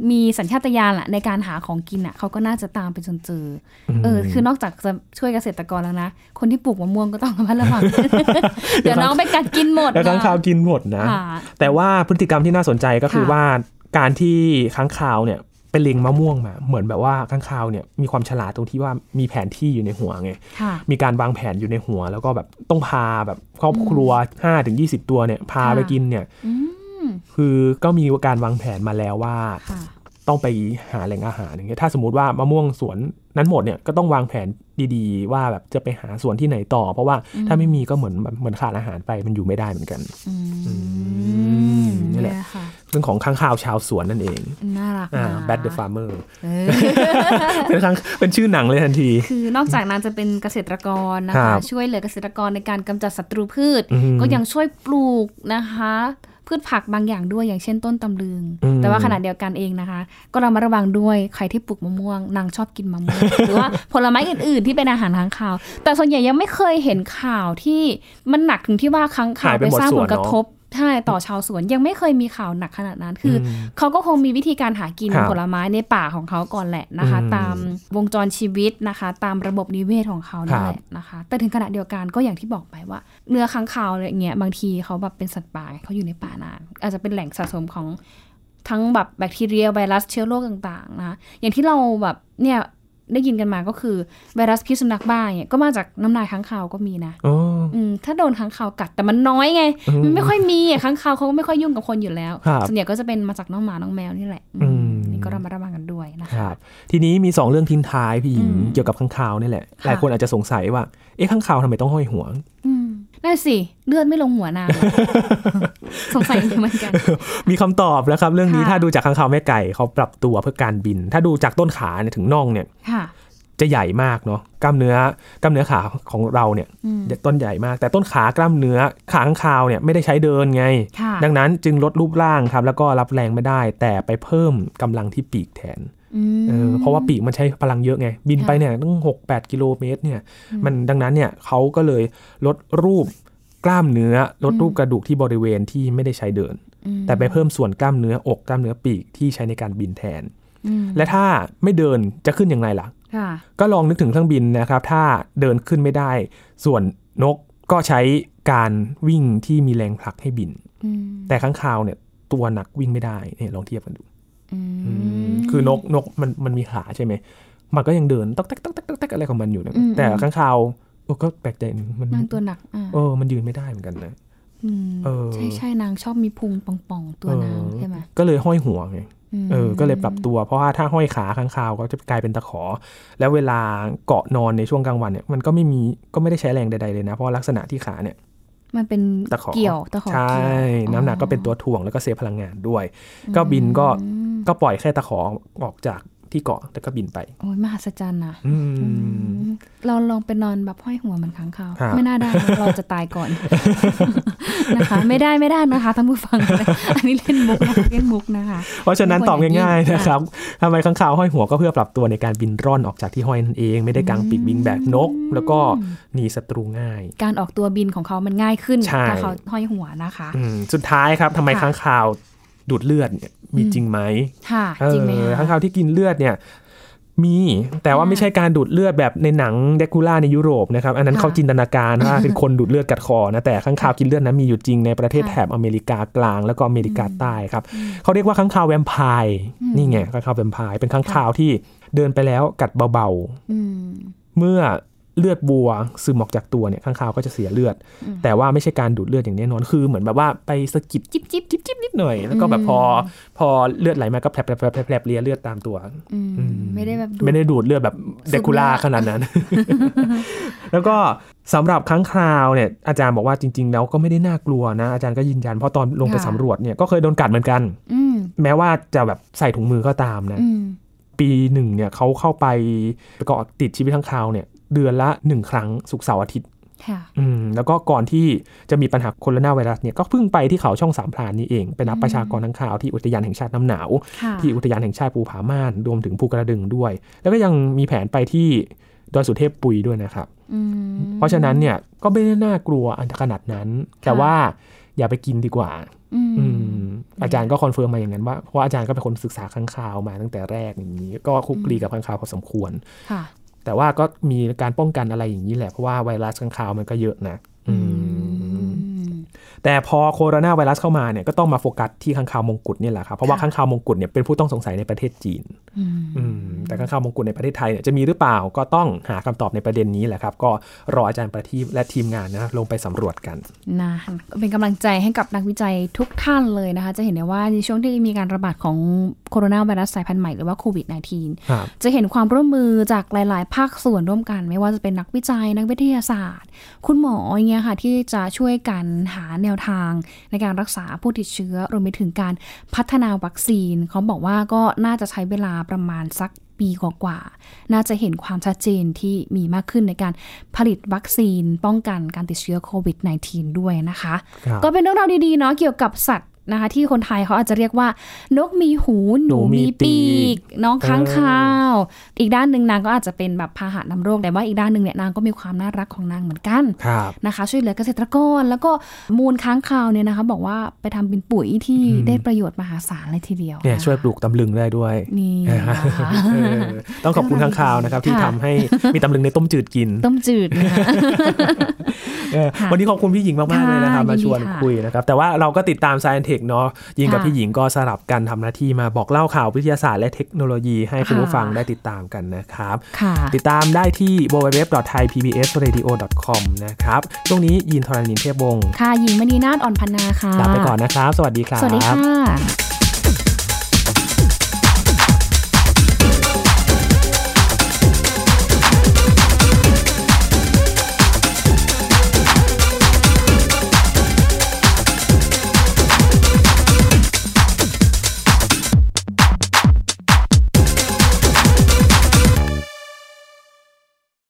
มีสัญชาตญาณแหละในการหาของกินอะเขาก็น่าจะตามไปจนเจออเออ คือนอกจากจะช่วยเกษตรกรแล้วนะ คนที่ปลูกมะม่วงก็ต้องระมัดระวังเดี๋ยวน้องไปกัดกินหมดแล้วค้างนะคาวกินหมดนะค่ะแต่ว่าพฤติกรรมที่น่าสนใจก็คือค่ะว่าการที่ค้างคาวเนี่ยไปเล็งมะม่วงมา เหมือนแบบว่าค้างคาวเนี่ยมีความฉลาดตรงที่ว่ามีแผนที่อยู่ในหัวไงค่ะมีการวางแผนอยู่ในหัว แล้วก็แบบต้องพาแบบครอบครัว5ถึง20ตัวเนี่ยพาค่ะไปกินเนี่ยอืม คือก็มีการวางแผนมาแล้วว่าค่ะต้องไปหาแหล่งอาหารอย่างเงี้ยถ้าสมมติว่ามะม่วงสวนนั้นหมดเนี่ยก็ต้องวางแผนดีๆ ว่าแบบจะไปหาสวนที่ไหนต่อ เพราะว่าถ้าไม่มีก็เหมือนแบบเหมือนขาดอาหารไปมันอยู่ไม่ได้เหมือนกันอืมนี่แหละเยค่ะเรื่องของข้างข่าวชาวสวนนั่นเองน่ารักอ่านะ Bad the Farmer เออเป็นข้างเป็นชื่อหนังเลยทันที คือนอกจากนั้นจะเป็นเกษตรกรนะครัคะบช่วยเหลือเกษตรกรในการกำจัดศัตรูพืชอืมก็ยังช่วยปลูกนะคะ พืชผักบางอย่างด้วยอย่างเช่นต้นตำลึงอืมแต่ว่าขณะเดียวกันเองนะคะ ก็เรามาระวังด้วยใครที่ปลูกมะม่วงนางชอบกินมะม่วงหรือว่าผลไม้อื่น ๆ ที่เป็นอาหารค้างคาว แต่ส่วนใหญ่ยังไม่เคยเห็นข่าวที่มันหนักถึงที่ว่าค้างคาวหายไปไปหมดสร้างสผวนลกระเนอะทบ ใช่ต่อชาวสวนยังไม่เคยมีข่าวหนักขนาดนั้นคืออเขาก็คงมีวิธีการหากินครับผลไม้ในป่าของเขาก่อนแหละนะคะอืมตามวงจรชีวิตนะคะ ตามระบบนิเวศของเขานั่นแหละนะคะ แต่ถึงขณะเดียวกันก็อย่างที่บอกไปว่า เนื้อค้างคาวอะไรเงี้ยบางทีเขาแบบเป็นสัตว์ป่าเขาอยู่ในป่านาน อาจจะเป็นแหล่งสะสมของทั้งแบบแบคทีเรียไวรัสเชื้อโรคต่างๆนะอย่างที่เราแบบเนี่ย ได้ยินกันมาก็คือไวรัสพิษสุนัขบ้าเนี่ยก็มาจากน้ำลายค้างคาวก็มีนะอ๋ออืมถ้าโดนค้างคาวกัดแต่มันน้อยไงอืมมันไม่ค่อยมีอะค้างคาวเขาก็ไม่ค่อยยุ่งกับคนอยู่แล้วครับส่วนใหญ่ก็จะเป็นมาจากน้องหมาน้องแมวนี่แหละอืมอืมนี่ก็ระมัดระวังกันด้วยนะคคะรับทีนี้มี 2 เรื่องทิ้งท้ายพี่หญิงอืมเกี่ยวกับข้างข่าวนี่แหละค่ะหลายคนอาจจะสงสัยว่าเอ๊ะข้างข่าวทำไมต้องห้อยหัวอืม นั่นสิ เลือดไม่ลงหัวนางเหรอสงสัยเหมือนกัน มีคำตอบแล้วครับ เรื่องนี้ค่ะถ้าดูจากข้างข่าวแม่ไก่เขาปรับตัวเพื่อการบิน ถ้าดูจากต้นขาเนี่ยถึงน่องเนี่ยค่ะจะใหญ่มากเนาะกล้ามเนื้อกล้ามเนื้อขาของเราเนี่ยอืมต้นใหญ่มาก แต่ต้นขากล้ามเนื้อขาข้างคาวเนี่ยไม่ได้ใช้เดินไงค่ะดังนั้นจึงลดรูปร่างครับ แล้วก็รับแรงไม่ได้ แต่ไปเพิ่มกำลังที่ปีกแทนอืม เออเพราะว่าปีกมันใช้พลังเยอะไง บินค่ะไปเนี่ยต้องหกแปดกิโลเมตรเนี่ยมันดังนั้นเนี่ยเขาก็เลยลดรูปกล้ามเนื้อลดรูปกระดูกที่บริเวณที่ไม่ได้ใช้เดินอืมแต่ไปเพิ่มส่วนกล้ามเนื้ออกกล้ามเนื้อปีกที่ใช้ในการบินแทนอืมและถ้าไม่เดินจะขึ้นอย่างไรล่ะค่ะ ก็ลองนึกถึงเครื่องบินนะครับ ถ้าเดินขึ้นไม่ได้ ส่วนนกก็ใช้การวิ่งที่มีแรงผลักให้บินอืมแต่ข้างคาวเนี่ยตัวหนักวิ่งไม่ได้เนี่ยลองเทียบกันดูอืมอืม คือนกนกมันมันมีขาใช่ไหม มันก็ยังเดินต๊อกแต๊กต๊อกแต๊กต๊อกแต๊กอะไรของมันอยู่นะแต่ข้างคาวเออก็แปลกใจหนึงมันนางตัวหนักอ่าเออ มันยืนไม่ได้เหมือนกันนะมเออใช่ใช่นางชอบมีพุงป่องๆตัวนางเออใช่ไหมก็เลยห้อยหัวไงมเออ ก็เลยปรับตัว เพราะว่าถ้าห้อยขาข้างคาวก็จะกลายเป็นตะขอ แล้วเวลาเกาะนอนในช่วงกลางวันเนี่ย มันก็ไม่มีก็ไม่ได้ใช้แรงใดๆเลยนะ เพราะลักษณะที่ขาเนี่ย มันเป็นตะขอเกี่ยวตะขอใช่เกี่ยวน้ำหนักก็เป็นตัวถ่วงแล้วก็เซฟพลังงานด้วย ก็บินก็ ก็ปล่อยแค่ตะขอออกจากที่เกาะแล้วก็บินไป โอ้ยมหัศจรรย์นะอืมเราลองไปนอนแบบห้อยหัวเหมันค้างคาวครับไม่น่าได้นะเราจะตายก่อนนะคะ ไม่ได้ไม่ได้นะคะท่านผู้ฟัง อันนี้เล่นมุกนะคะเล่นมุกนะคะ เพราะฉะนั้นตอบง่ายๆค่ะนะครับทำไมข้างคาวห้อยหัวก็เพื่อปรับตัวในการบินร่อนออกจากที่ห้อยนั่นเอง ไม่ได้กางปีกบินแบบนก แล้วก็หนีศัตรูง่าย การออกตัวบินของเขามันง่ายขึ้นใช่ถ้าเขาห้อยหัวนะคะอืมสุดท้ายครับทำไมค่ะค้างคาว ดูดเลือดเนี่ยมีจริงไหมค่ะเออจริงไหมข้างคะคาวที่กินเลือดเนี่ยมีแต่ว่าอ่าไม่ใช่การดูดเลือดแบบในหนังแดรกคูลาในยุโรปนะครับอันนั้นค่ะเขาจินตนาการว่าเป็นคนดูดเลือดกัดคอนะแต่ค้างคาวกินเลือดนั้นมีอยู่จริงในประเทศค่ะแถบอเมริกากลางแล้วก็อเมริกาใต้ครับเขาเรียกว่าค้างคาวแวมไพร์นี่ไงค้างคาวแวมไพร์เป็นค้างคาวที่เดินไปแล้วกัดเบาๆอืมเมื่อ เลือดบัวซึมออกจากตัวเนี่ยข้างคาวก็จะเสียเลือดอืมแต่ว่าไม่ใช่การดูดเลือดอย่างแน่นอนคือเหมือนแบบว่าไปสะกิดจิบจิบจิ๊บจิ๊บนิดหน่อย แล้วก็แบบพอพอเลือดไหลมาก็แผลบแผลบแผลบแผลบเลียเลือดตามตัวอืมอืมไม่ได้แบบดูไม่ได้ดูดเลือดแบบเดคูล่าสูบเลือดขนาดนั้น แล้วก็สำหรับค้างคาวเนี่ยอาจารย์บอกว่าจริง ๆ แล้วก็ไม่ได้น่ากลัวนะ อาจารย์ก็ยืนยันเพราะตอนลงไปสำรวจเนี่ยก็เคยโดนกัดเหมือนกันอืมแม้ว่าจะแบบใส่ถุงมือก็ตามนะอืมปีหนึ่งเนี่ยเขาเข้าไปเกาะติดชีวิตข้างคาวเนี่ย เดือนละหนึ่งครั้งศุกร์เสาร์อาทิตย์ค่ะอืมแล้วก็ก่อนที่จะมีปัญหาโคโรนาไวรัสเนี่ยก็เพิ่งไปที่เขาช่องสามพรานนี่เองไปนับประชากรทั้างข่าวที่อุทยานแห่งชาติน้ำหนาวค่ะที่อุทยานแห่งชาติภูผาม่านรวมถึงภูกระดึงด้วย แล้วก็ยังมีแผนไปที่ดอยสุเทพปุยด้วยนะครับอืมเพราะฉะนั้นเนี่ยก็ไม่ได้น่ากลัวอันขนาดนั้น แต่ว่าอย่าไปกินดีกว่าอืมอืมอาจารย์ก็ confirm มาอย่างนั้นว่าเพราะว่าอาจารย์ก็เป็นคนศึกษาค้างคาวมาตั้งแต่แรกอย่างนี้ ก็คลุกคลีกับค้างคาวพอสมควรค่ะ แต่ว่าก็มีการป้องกันอะไรอย่างนี้แหละ เพราะว่าไวรัสค้างคาวมันก็เยอะนะอืมอืมแต่พอโคโรนาไวรัสเข้ามาเนี่ยก็ต้องมาโฟกัสที่ค้างคาวมงกุฎเนี่ยแหละครับ เพราะว่าค่ะค้างคาวมงกุฎเนี่ยเป็นผู้ต้องสงสัยในประเทศจีน อืมอืม แต่ค้างคาวมงกุฎในประเทศไทยเนี่ยจะมีหรือเปล่าก็ต้องหาคำตอบในประเด็นนี้แหละครับ ก็รออาจารย์ประทีปและทีมงานนะลงไปสำรวจกันนะเป็นกำลังใจให้กับนักวิจัยทุกท่านเลยนะคะ จะเห็นได้ว่าในช่วงที่มีการระบาดของโคโรนาไวรัสสายพันธุ์ใหม่หรือว่าโควิด -19 จะเห็นความร่วมมือจากหลาย ๆ ภาคส่วนร่วมกัน ไม่ว่าจะเป็นนักวิจัยนักวิทยาศาสตร์ คุณหมออย่างเงี้ยค่ะที่จะช่วยกันหาแนวทางในการรักษาผู้ติดเชื้อรวมไปถึงการพัฒนาวัคซีนเขาบอกว่าก็น่าจะใช้เวลาประมาณสักปีกว่าๆ น่าจะเห็นความชัดเจนที่มีมากขึ้นในการผลิตวัคซีนป้องกันการติดเชื้อโควิด -19 ด้วยนะคะครับก็เป็นเรื่องราวดีๆเนาะเกี่ยวกับสัตว์ นะคะ ที่คนไทยเขาอาจจะเรียกว่า นกมีหู หนูหนูมีมีปีปีกกน้องค้างเออคาว อีกด้านหนึ่งนางก็อาจจะเป็นแบบพาหะนำโรคแต่ว่าอีกด้านหนึ่งเนี่ยนางก็มีความน่ารักของนางเหมือนกันครับนะคะ ช่วยเหลือเกษตรกร แล้วก็มูลค้างคาวเนี่ยนะคะ บอกว่าไปทำเป็นปุ๋ยที่อืมได้ประโยชน์มหาศาลเลยทีเดียวเนี่ยะช่วยปลูกตำลึงได้ด้วยนี่นะคะเออต้องขอบคุณข้างคาวนะครับ ที่ค่ะทำให้มีตำลึงในต้มจืดกิน ต้มจืด นะคะเออค่ะวันนี้ขอบคุณพี่หญิงมากๆค่ะเลยนะครับมาชวนยินดีค่ะคุยนะครับ แต่ว่าเราก็ติดตาม Science Tech เนาะยิงกับค่ะพี่หญิงก็สลับกันทำหน้าที่มาบอกเล่าข่าววิทยาศาสตร์และเทคโนโลยีให้คุณค่ะผู้ฟังได้ติดตามกันนะครับค่ะติดตามได้ที่ www.thaipbsradio.com นะครับช่วงนี้ยินทรณินเทพวงศ์ค่ะหญิงมณีนาฏอ่อนพันนาค่ะลาไปก่อนนะครับ สวัสดีครับ สวัสดีค่ะ